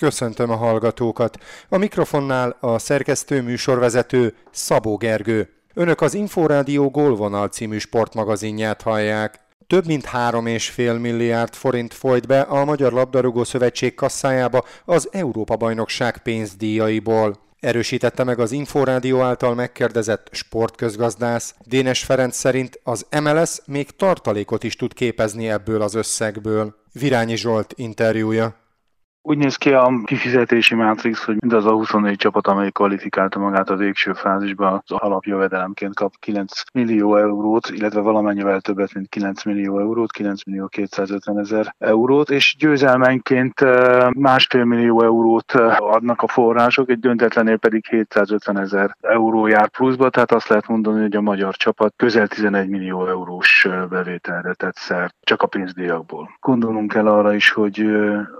Köszöntöm a hallgatókat. A mikrofonnál a szerkesztő műsorvezető Szabó Gergő. Önök az Inforádió Gólvonal című sportmagazinját hallják. Több mint 3,5 milliárd forint folyt be a Magyar Labdarúgó Szövetség kasszájába az Európa-bajnokság pénzdíjaiból. Erősítette meg az Inforádió által megkérdezett sportközgazdász. Dénes Ferenc szerint az MLS még tartalékot is tud képezni ebből az összegből. Virányi Zsolt interjúja. Úgy néz ki a kifizetési mátrix, hogy mindaz a 24 csapat, amely kvalifikálta magát a végső fázisba, az alapjövedelemként kap 9 millió eurót, illetve valamennyivel többet, mint 9 millió eurót, 9 millió 250 ezer eurót, és győzelmenként másfél millió eurót adnak a források, egy döntetlenél pedig 750 ezer euró jár pluszba, tehát azt lehet mondani, hogy a magyar csapat közel 11 millió eurós bevételre tett szert, csak a pénzdíjakból. Gondolunk kell arra is, hogy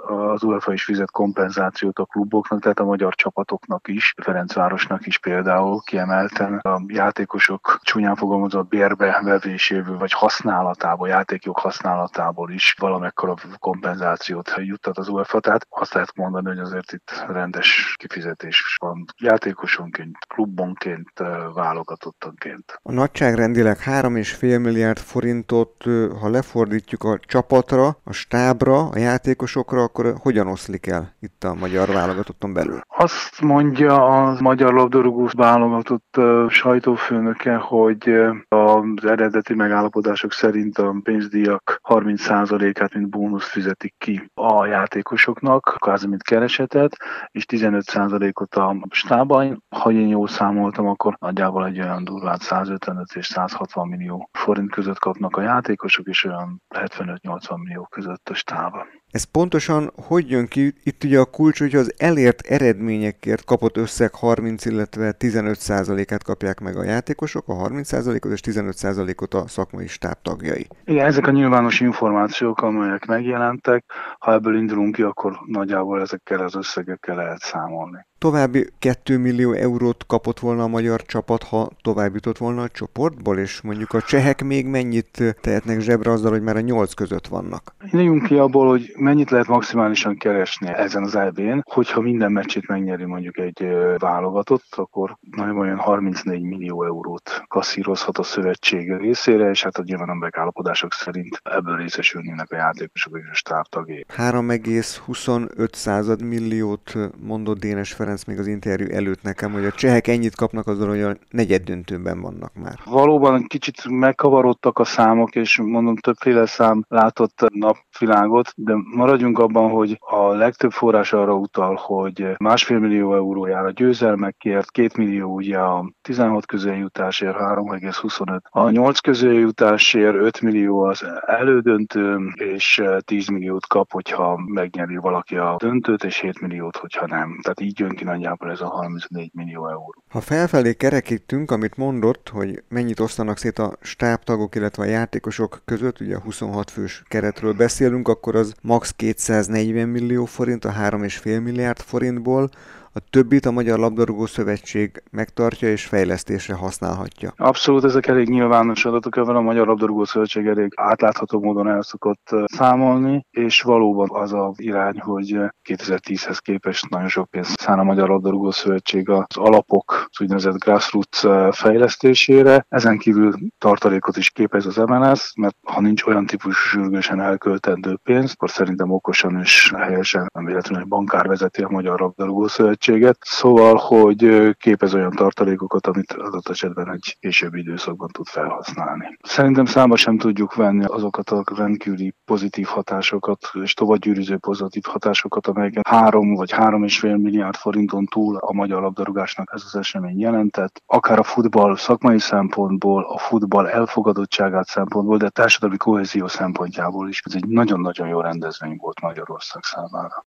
az UEFA UEFA is fizet kompenzációt a kluboknak, tehát a magyar csapatoknak is, Ferencvárosnak is például kiemelten. A játékosok csúnyán fogalmazott bérbe vevéséből vagy használatából, játékjog használatából is valamekkora kompenzációt juttat az UEFA, tehát azt lehet mondani, hogy azért itt rendes kifizetés van. Játékosonként, klubonként, válogatottanként. A nagyságrendileg 3,5 milliárd forintot, ha lefordítjuk a csapatra, a stábra, a játékosokra, akkor hogyan oszlik el itt a magyar válogatotton belül? Azt mondja a magyar labdarúgó válogatott sajtófőnöke, hogy az eredeti megállapodások szerint a pénzdíjak 30%-át, mint bónusz fizetik ki a játékosoknak, kvázi mint keresetet, és 15%-ot a stábban. Ha én jól számoltam, akkor nagyjából egy olyan durvát 155 és 160 millió forint között kapnak a játékosok, és olyan 75-80 millió között a stába. Ez pontosan hogy jön ki? Itt ugye a kulcs, hogy az elért eredményekért kapott összeg 30%, illetve 15% át kapják meg a játékosok, a 30% ot és 15% ot a szakmai stáb tagjai. Igen, ezek a nyilvános információk, amelyek megjelentek, ha ebből indulunk ki, akkor nagyjából ezekkel az összegekkel lehet számolni. További 2 millió eurót kapott volna a magyar csapat, ha tovább jutott volna a csoportból, és mondjuk a csehek még mennyit tehetnek zsebre azzal, hogy már a 8 között vannak? Induljunk ki abból, hogy mennyit lehet maximálisan keresni ezen az EB-n, hogyha minden meccsét megnyeri mondjuk egy válogatott, akkor nagyon olyan 34 millió eurót kasszírozhat a szövetség részére, és hát a nyilván a megállapodások szerint ebből részesülnének a játékosok és a stábtagjai. 3,25 milliót mondott Dénes Ferenc még az interjú előtt nekem, hogy a csehek ennyit kapnak azon, hogy a negyed döntőben vannak már. Valóban kicsit megkavarodtak a számok, és mondom, többféle szám látott napvilágot, de maradjunk abban, hogy a legtöbb forrás arra utal, hogy másfél millió eurójára győzelmekért, két millió ugye a 16 közéljutásért 3,25, a 8 közéljutásért 5 millió az elődöntő, és 10 milliót kap, hogyha megnyeri valaki a döntőt, és 7 milliót, hogyha nem. Tehát így jön ki nagyjából ez a 34 millió euró. Ha felfelé kerekítünk, amit mondott, hogy mennyit osztanak szét a stábtagok, illetve a játékosok között, ugye a 26 fős keretről beszélünk, akkor az max. 240 millió forint a 3,5 milliárd forintból, a többit a Magyar Labdarúgó Szövetség megtartja és fejlesztésre használhatja. Abszolút, ezek elég nyilvános adatok, ezzel a Magyar Labdarúgó Szövetség elég átlátható módon el szokott számolni, és valóban az a irány, hogy 2010-hez képest nagyon sok pénzt szán a Magyar Labdarúgó Szövetség az alapok, az úgynevezett grassroots fejlesztésére. Ezen kívül tartalékot is képez az MLS, mert ha nincs olyan típusú sürgősen elköltendő pénz, akkor szerintem okosan és helyesen, nem véletlenül bankár vezeti a Magyar Labdarúgó Szövetség, költséget, szóval, hogy képez olyan tartalékokat, amit adott esetben egy későbbi időszakban tud felhasználni. Szerintem számba sem tudjuk venni azokat a rendkívüli pozitív hatásokat, és továbbgyűrűző pozitív hatásokat, amelyeket három vagy három és fél milliárd forinton túl a magyar labdarúgásnak ez az esemény jelentett, akár a futball szakmai szempontból, a futball elfogadottságát szempontból, de társadalmi kohézió szempontjából is. Ez egy nagyon-nagyon jó rendezvény volt Magyarország számára.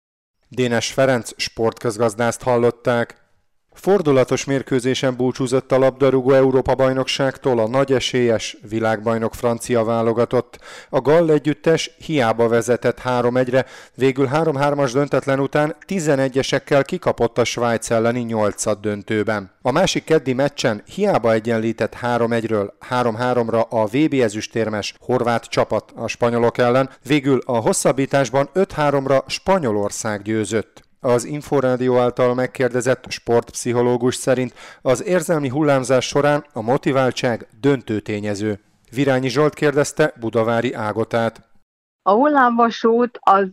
Dénes Ferenc sportközgazdászt hallották. Fordulatos mérkőzésen búcsúzott a labdarúgó Európa-bajnokságtól a nagy esélyes világbajnok francia válogatott. A Gall együttes hiába vezetett 3-1-re, végül 3-3-as döntetlen után 11-esekkel kikapott a Svájc elleni 8 döntőben. A másik keddi meccsen hiába egyenlített 3-1-ről 3-3-ra a VB ezüstérmes horvát csapat a spanyolok ellen, végül a hosszabbításban 5-3-ra Spanyolország győzött. Az Inforádió által megkérdezett sportpszichológus szerint az érzelmi hullámzás során a motiváltság döntő tényező. Virányi Zsolt kérdezte Budavári Ágotát. A hullámvasút az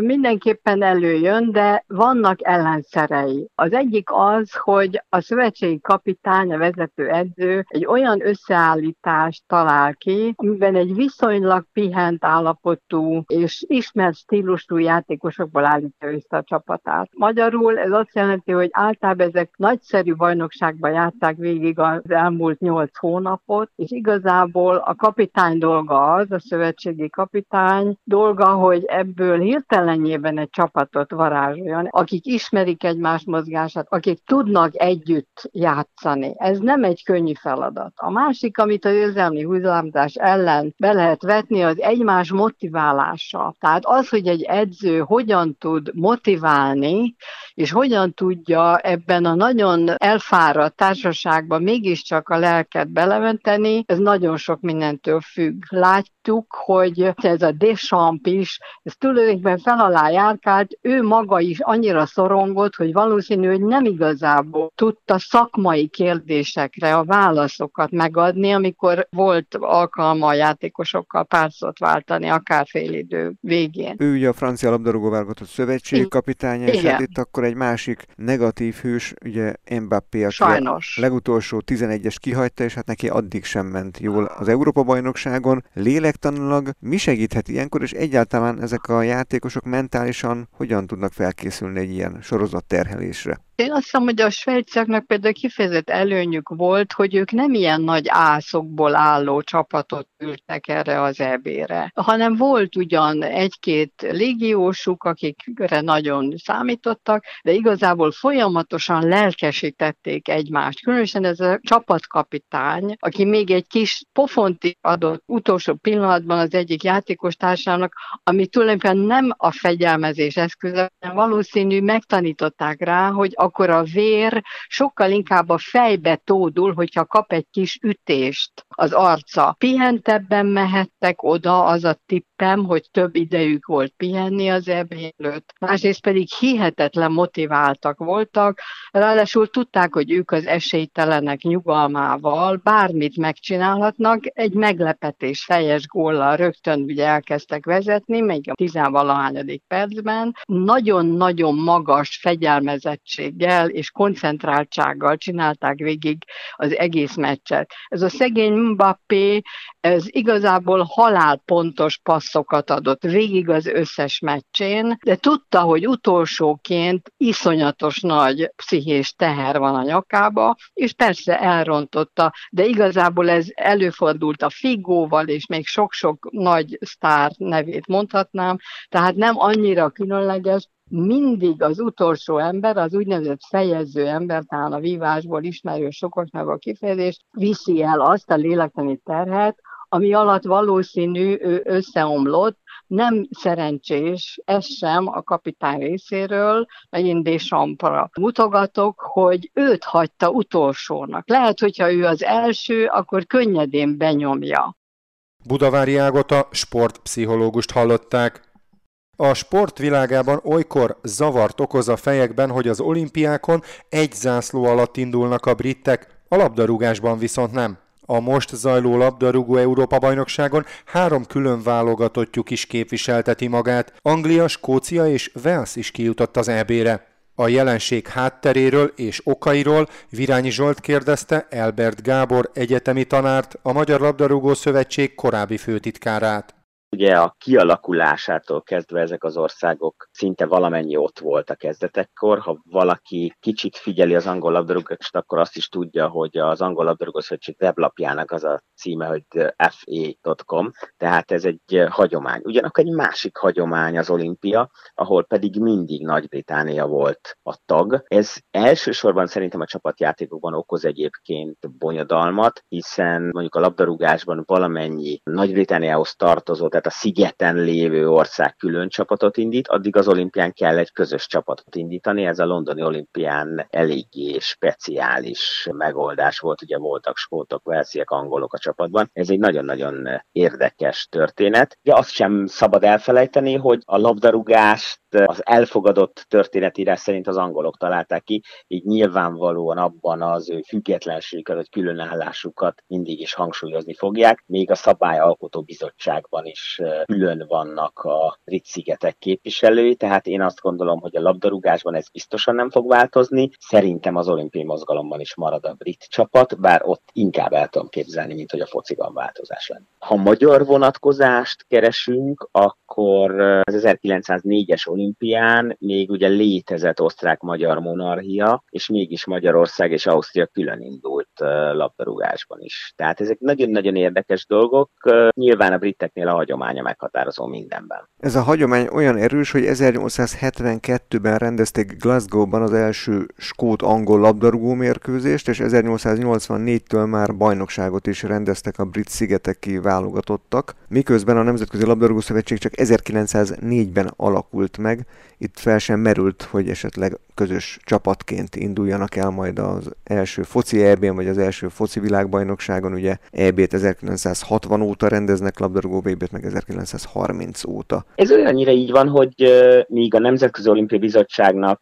mindenképpen előjön, de vannak ellenszerei. Az egyik az, hogy a szövetségi kapitány, a vezető edző egy olyan összeállítást talál ki, amiben egy viszonylag pihent állapotú és ismert stílusú játékosokból állítja össze a csapatát. Magyarul ez azt jelenti, hogy általában ezek nagyszerű bajnokságban játszák végig az elmúlt nyolc hónapot, és igazából a kapitány dolga az, a szövetségi kapitány, dolga, hogy ebből hirtelenjében egy csapatot varázsoljon, akik ismerik egymás mozgását, akik tudnak együtt játszani. Ez nem egy könnyű feladat. A másik, amit az érzelmi hullámzás ellen be lehet vetni, az egymás motiválása. Tehát az, hogy egy edző hogyan tud motiválni, és hogyan tudja ebben a nagyon elfáradt társaságban mégiscsak a lelket belementeni, ez nagyon sok mindentől függ. Látjuk, hogy ez a Deschamps is, ez tulajdonképpen fel alá járkált, ő maga is annyira szorongott, hogy valószínű, hogy nem igazából tudta szakmai kérdésekre a válaszokat megadni, amikor volt alkalma a játékosokkal párszot váltani, akár fél idő végén. Ő ugye a francia labdarúgó válogatott szövetség kapitánya, és hát itt akkor egy másik negatív hős, ugye Mbappé, aki Sajnos. a legutolsó 11-es kihagyta, és hát neki addig sem ment jól az Európa-bajnokságon. Lélektanilag mi segíthet ilyenkor, és egyáltalán ezek a játékosok mentálisan hogyan tudnak felkészülni egy ilyen sorozat terhelésre? Én azt hiszem, hogy a svájciaknak például kifejezett előnyük volt, hogy ők nem ilyen nagy ászokból álló csapatot ültek erre az EB-re, hanem volt ugyan egy-két légiósuk, akikre nagyon számítottak, de igazából folyamatosan lelkesítették egymást. Különösen ez a csapatkapitány, aki még egy kis pofont adott utolsó pillanatban az egyik játékos társának, ami tulajdonképpen nem a fegyelmezés eszköze, hanem valószínű megtanították rá, hogy a akkor a vér sokkal inkább a fejbe tódul, hogyha kap egy kis ütést az arca. Pihentebben mehettek oda, az a tippem, hogy több idejük volt pihenni az előtt. Másrészt pedig hihetetlen motiváltak voltak, ráadásul tudták, hogy ők az esélytelenek nyugalmával bármit megcsinálhatnak, egy meglepetés fejes góllal rögtön ugye elkezdtek vezetni, még a tizenvalahányadik percben. Nagyon-nagyon magas fegyelmezettség erősséggel és koncentráltsággal csinálták végig az egész meccset. Ez a szegény Mbappé, ez igazából halálpontos passzokat adott végig az összes meccsén, de tudta, hogy utolsóként iszonyatos nagy pszichés teher van a nyakába, és persze elrontotta, de igazából ez előfordult a Figóval, és még sok-sok nagy sztár nevét mondhatnám, tehát nem annyira különleges, mindig az utolsó ember, az úgynevezett fejező ember, talán a vívásból ismerő sokosnak a kifejezést, viszi el azt a lélektani terhet, ami alatt valószínű ő összeomlott, nem szerencsés, ez sem a kapitány részéről, megint Desampra mutogatok, hogy őt hagyta utolsónak. Lehet, hogyha ő az első, akkor könnyedén benyomja. Budavári Ágota sportpszichológust hallották. A sport világában olykor zavart okoz a fejekben, hogy az olimpiákon egy zászló alatt indulnak a britek, a labdarúgásban viszont nem. A most zajló labdarúgó Európa-bajnokságon három külön válogatottjuk is képviselteti magát. Anglia, Skócia és Wales is kijutott az EB-re. A jelenség hátteréről és okairól Virányi Zsolt kérdezte Elbert Gábor egyetemi tanárt, a Magyar Labdarúgó Szövetség korábbi főtitkárát. Ugye a kialakulásától kezdve ezek az országok szinte valamennyi ott volt a kezdetekkor. Ha valaki kicsit figyeli az angol labdarúgást, akkor azt is tudja, hogy az angol labdarúgó weblapjának az a címe, hogy fa.com, tehát ez egy hagyomány. Ugyanakkor egy másik hagyomány az olimpia, ahol pedig mindig Nagy-Británia volt a tag. Ez elsősorban szerintem a csapatjátékokban okoz egyébként bonyodalmat, hiszen mondjuk a labdarúgásban valamennyi Nagy-Britániához tartozó, tehát a szigeten lévő ország külön csapatot indít, addig az olimpián kell egy közös csapatot indítani. Ez a londoni olimpián eléggé speciális megoldás volt, ugye voltak skótok, velsziek, angolok a csapatban. Ez egy nagyon-nagyon érdekes történet. De azt sem szabad elfelejteni, hogy a labdarúgást az elfogadott történetírás szerint az angolok találták ki, így nyilvánvalóan abban az ő függetlenségüket, vagy különállásukat mindig is hangsúlyozni fogják, még a szabályalkotó bizottságban is külön vannak a brit szigetek képviselői, tehát én azt gondolom, hogy a labdarúgásban ez biztosan nem fog változni, szerintem az olimpiai mozgalomban is marad a brit csapat, bár ott inkább el tudom képzelni, mint hogy a fociban változás lenne. Ha magyar vonatkozást keresünk, akkor az 1904-es olimpián még ugye létezett osztrák-magyar monarchia, és mégis Magyarország és Ausztria külön indult labdarúgásban is. Tehát ezek nagyon-nagyon érdekes dolgok. Nyilván a briteknél a hagyománya meghatározó mindenben. Ez a hagyomány olyan erős, hogy 1872-ben rendezték Glasgow-ban az első skót-angol labdarúgó mérkőzést, és 1884-től már bajnokságot is rendeztek a brit szigeteki válogatottak, miközben a Nemzetközi Labdarúgó Szövetség csak 1904-ben alakult meg, itt fel sem merült, hogy esetleg közös csapatként induljanak el majd az első foci eb vagy az első foci világbajnokságon, ugye EB-t 1960 óta rendeznek, labdarúgó vb meg 1930 óta. Ez olyannyira így van, hogy míg a Nemzetközi Olimpiai Bizottságnak,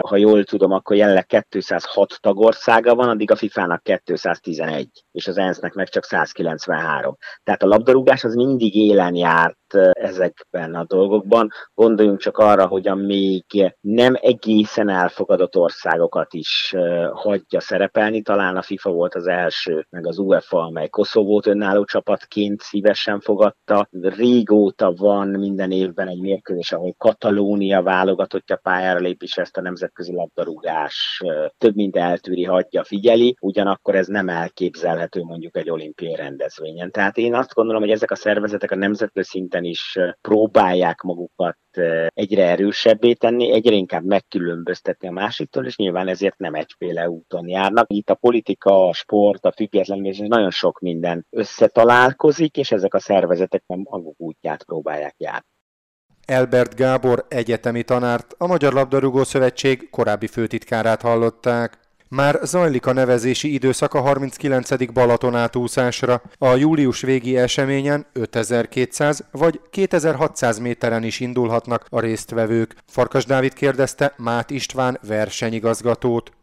ha jól tudom, akkor jelenleg 206 tagországa van, addig a FIFA-nak 211, és az ENSZ-nek meg csak 193. Tehát a labdarúgás az mindig élen járt ezekben a dolgokban. Gondoljunk csak arra, hogy a még nem egészen elfogadott országokat is hagyja szerepelni. Talán a FIFA volt az első, meg az UEFA, amely Koszovót önálló csapatként szívesen fogadta. Régóta van minden évben egy mérkőzés, ahol Katalónia válogatottja pályára lép, és ezt a nemzetközi labdarúgás több mint eltűri, hagyja, figyeli. Ugyanakkor ez nem elképzelhető mondjuk egy olimpiai rendezvényen. Tehát én azt gondolom, hogy ezek a szervezetek a nemzetközi szinten is próbálják magukat egyre erősebbé tenni, egyre inkább megkülönböztetni a másiktól, és nyilván ezért nem egyféle úton járnak. Itt a politika, a sport, a függetlenés, nagyon sok minden összetalálkozik, és ezek a szervezetek nem maguk útját próbálják járni. Elbert Gábor egyetemi tanárt, a Magyar Labdarúgó Szövetség korábbi főtitkárát hallották. Már zajlik a nevezési időszak a 39. Balaton átúszásra. A július végi eseményen 5200 vagy 2600 méteren is indulhatnak a résztvevők. Farkas Dávid kérdezte Mát István versenyigazgatót.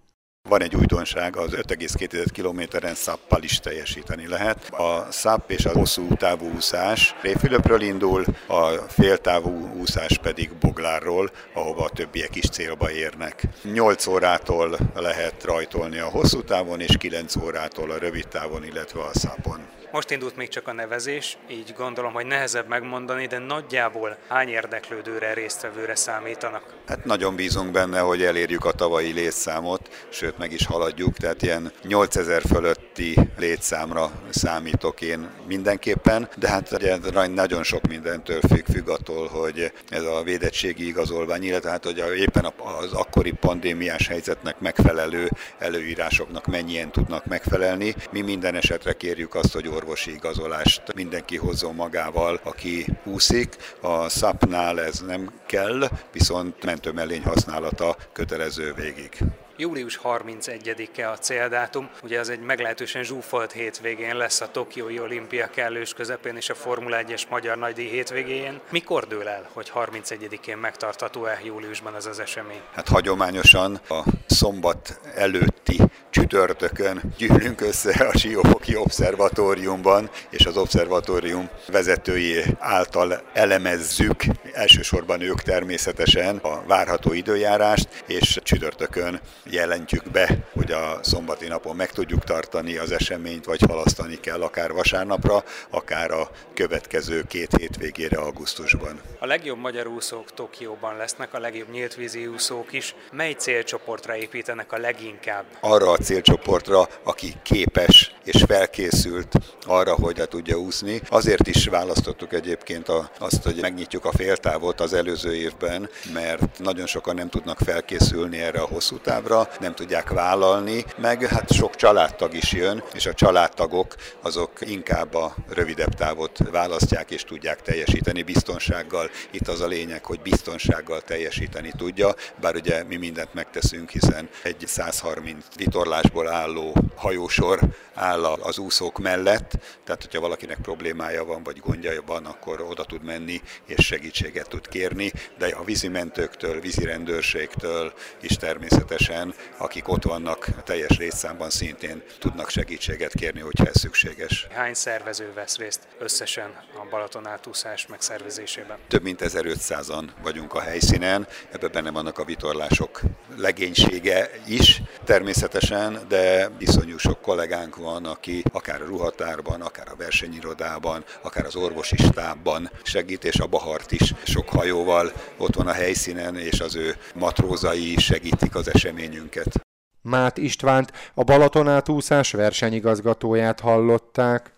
Van egy újdonság, az 5,2 kilométeren szappal is teljesíteni lehet. A szapp és a hosszú távú úszás Réfülöpről indul, a féltávú úszás pedig Boglárról, ahova a többiek is célba érnek. 8 órától lehet rajtolni a hosszú távon, és 9 órától a rövid távon, illetve a szápon. Most indult még csak a nevezés, így gondolom, hogy nehezebb megmondani, de nagyjából hány érdeklődőre, résztvevőre számítanak? Hát nagyon bízunk benne, hogy elérjük a tavalyi létszámot, sőt meg is haladjuk, tehát ilyen 8000 fölötti létszámra számítok én mindenképpen, de hát ugye nagyon sok mindentől függ, függ attól, hogy ez a védettségi igazolvány, illetve hát hogy éppen az akkori pandémiás helyzetnek megfelelő előírásoknak mennyien tudnak megfelelni. Mi minden esetre kérjük azt, hogy orvosi igazolást mindenki hozzon magával, aki úszik. A szapnál ez nem kell, viszont mentőmellény használata kötelező végig. Július 31-e a céldátum, ugye az egy meglehetősen zsúfolt hétvégén lesz a Tokiói olimpia kellős közepén és a Formula 1-es Magyar Nagydíj hétvégén. Mikor dől el, hogy 31-én megtartható-e júliusban ez az esemény? Hát hagyományosan a szombat előtti csütörtökön gyűlünk össze a Siófoki Obszervatóriumban, és az obszervatórium vezetői által elemezzük, elsősorban ők természetesen a várható időjárást, és csütörtökön jelentjük be, hogy a szombati napon meg tudjuk tartani az eseményt, vagy halasztani kell akár vasárnapra, akár a következő két hétvégére augusztusban. A legjobb magyar úszók Tokióban lesznek, a legjobb nyíltvízi úszók is. Mely célcsoportra építenek a leginkább? Arra a célcsoportra, aki képes és felkészült arra, hogy le tudja úszni. Azért is választottuk egyébként azt, hogy megnyitjuk a féltávot az előző évben, mert nagyon sokan nem tudnak felkészülni erre a hosszú távra, nem tudják vállalni, meg hát sok családtag is jön, és a családtagok azok inkább a rövidebb távot választják és tudják teljesíteni biztonsággal. Itt az a lényeg, hogy biztonsággal teljesíteni tudja, bár ugye mi mindent megteszünk, hiszen egy 130 vitorlás vitorlásból álló hajósor áll az úszók mellett, tehát hogyha valakinek problémája van, vagy gondja van, akkor oda tud menni, és segítséget tud kérni, de a vízimentőktől, vízirendőrségtől is természetesen, akik ott vannak teljes létszámban szintén tudnak segítséget kérni, hogyha ez szükséges. Hány szervező vesz részt összesen a Balaton átúszás megszervezésében? Több mint 1500-an vagyunk a helyszínen, ebben benne vannak a vitorlások legénysége is természetesen, de iszonyú sok kollégánk van, aki akár a ruhatárban, akár a versenyirodában, akár az orvosi stábban segít, és a Bahart is sok hajóval ott van a helyszínen, és az ő matrózai segítik az eseményünket. Mát Istvánt, a Balatonátúszás versenyigazgatóját hallották.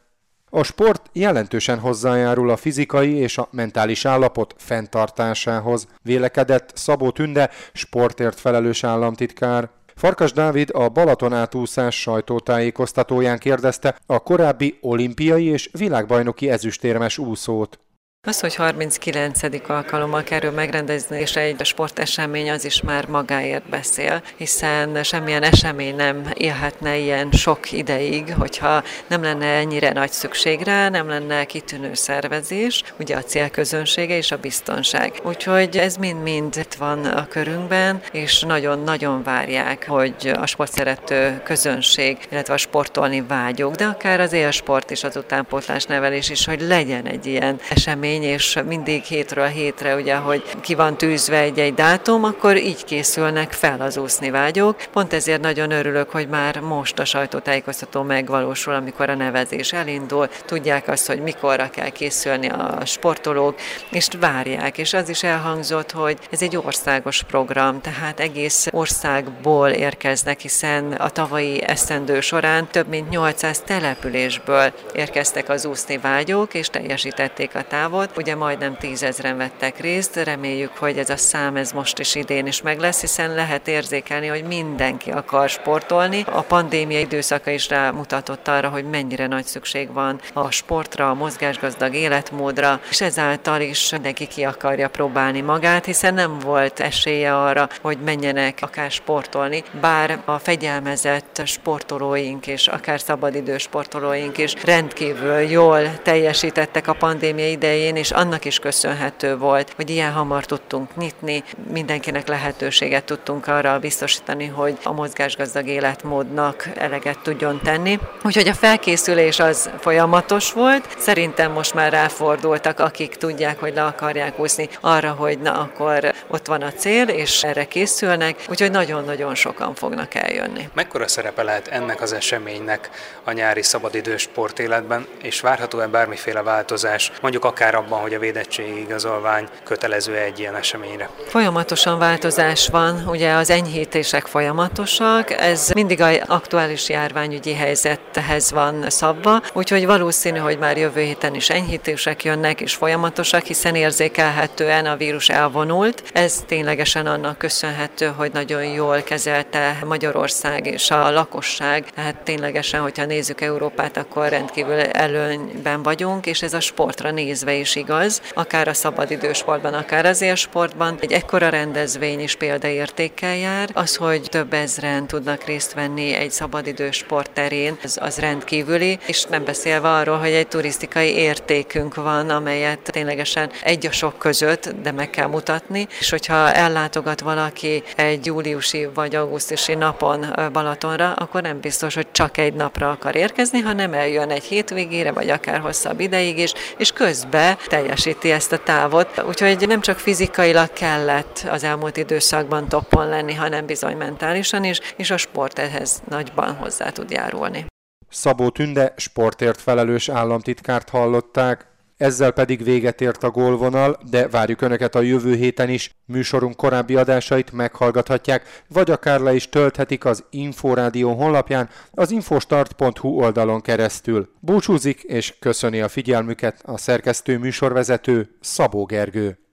A sport jelentősen hozzájárul a fizikai és a mentális állapot fenntartásához, vélekedett Szabó Tünde, sportért felelős államtitkár. Farkas Dávid a Balaton átúszás sajtótájékoztatóján kérdezte a korábbi olimpiai és világbajnoki ezüstérmes úszót. Az, hogy 39. alkalommal kerül megrendezni, és egy sportesemény az is már magáért beszél, hiszen semmilyen esemény nem élhetne ilyen sok ideig, hogyha nem lenne ennyire nagy szükség rá, nem lenne kitűnő szervezés, ugye a célközönsége és a biztonság. Úgyhogy ez mind-mind itt van a körünkben, és nagyon-nagyon várják, hogy a sportszerető közönség, illetve a sportolni vágyók, de akár az élsport és az utánpótlás nevelés is, hogy legyen egy ilyen esemény, esemény, és mindig hétről hétre, ugye, hogy ki van tűzve egy-egy dátum, akkor így készülnek fel az úszni vágyók. Pont ezért nagyon örülök, hogy már most a sajtótájékoztató megvalósul, amikor a nevezés elindul, tudják azt, hogy mikorra kell készülni a sportolók, és várják. És az is elhangzott, hogy ez egy országos program, tehát egész országból érkeznek, hiszen a tavalyi esztendő során több mint 800 településből érkeztek az úszni vágyók, és teljesítették a távot, volt, ugye majdnem tízezren vettek részt, reméljük, hogy ez a szám ez most is idén is meg lesz, hiszen lehet érzékelni, hogy mindenki akar sportolni. A pandémia időszaka is rámutatott arra, hogy mennyire nagy szükség van a sportra, a mozgásgazdag életmódra, és ezáltal is mindenki ki akarja próbálni magát, hiszen nem volt esélye arra, hogy menjenek akár sportolni, bár a fegyelmezett sportolóink és akár szabadidős sportolóink is rendkívül jól teljesítettek a pandémia idején, elején, és annak is köszönhető volt, hogy ilyen hamar tudtunk nyitni, mindenkinek lehetőséget tudtunk arra biztosítani, hogy a mozgásgazdag életmódnak eleget tudjon tenni. Úgyhogy a felkészülés az folyamatos volt. Szerintem most már ráfordultak, akik tudják, hogy le akarják úszni arra, hogy na akkor ott van a cél, és erre készülnek, úgyhogy nagyon-nagyon sokan fognak eljönni. Mekkora szerepe lehet ennek az eseménynek a nyári szabadidős sportéletben, és várható-e bármiféle változás, mondjuk akár abban, hogy a védettségi igazolvány kötelező egy ilyen eseményre? Folyamatosan változás van, ugye az enyhítések folyamatosak, ez mindig az aktuális járványügyi helyzethez van szabva, úgyhogy valószínű, hogy már jövő héten is enyhítések jönnek és folyamatosak, hiszen érzékelhetően a vírus elvonult. Ez ténylegesen annak köszönhető, hogy nagyon jól kezelte Magyarország és a lakosság, tehát ténylegesen, hogyha nézzük Európát, akkor rendkívül előnyben vagyunk, és ez a sportra nézve is igaz, akár a szabadidősportban, akár az élsportban. Egy ekkora rendezvény is példaértékkel jár. Az, hogy több ezren tudnak részt venni egy szabadidősport terén, az, az rendkívüli, és nem beszélve arról, hogy egy turisztikai értékünk van, amelyet ténylegesen egy a sok között, de meg kell mutatni, és hogyha ellátogat valaki egy júliusi vagy augusztusi napon Balatonra, akkor nem biztos, hogy csak egy napra akar érkezni, hanem eljön egy hétvégére, vagy akár hosszabb ideig is, és közben teljesíti ezt a távot. Úgyhogy nem csak fizikailag kellett az elmúlt időszakban toppon lenni, hanem bizony mentálisan is, és a sport ehhez nagyban hozzá tud járulni. Szabó Tünde sportért felelős államtitkárt hallották. Ezzel pedig véget ért a gólvonal, de várjuk Önöket a jövő héten is. Műsorunk korábbi adásait meghallgathatják, vagy akár le is tölthetik az Inforádió honlapján, az infostart.hu oldalon keresztül. Búcsúzik és köszöni a figyelmüket a szerkesztő műsorvezető Szabó Gergő.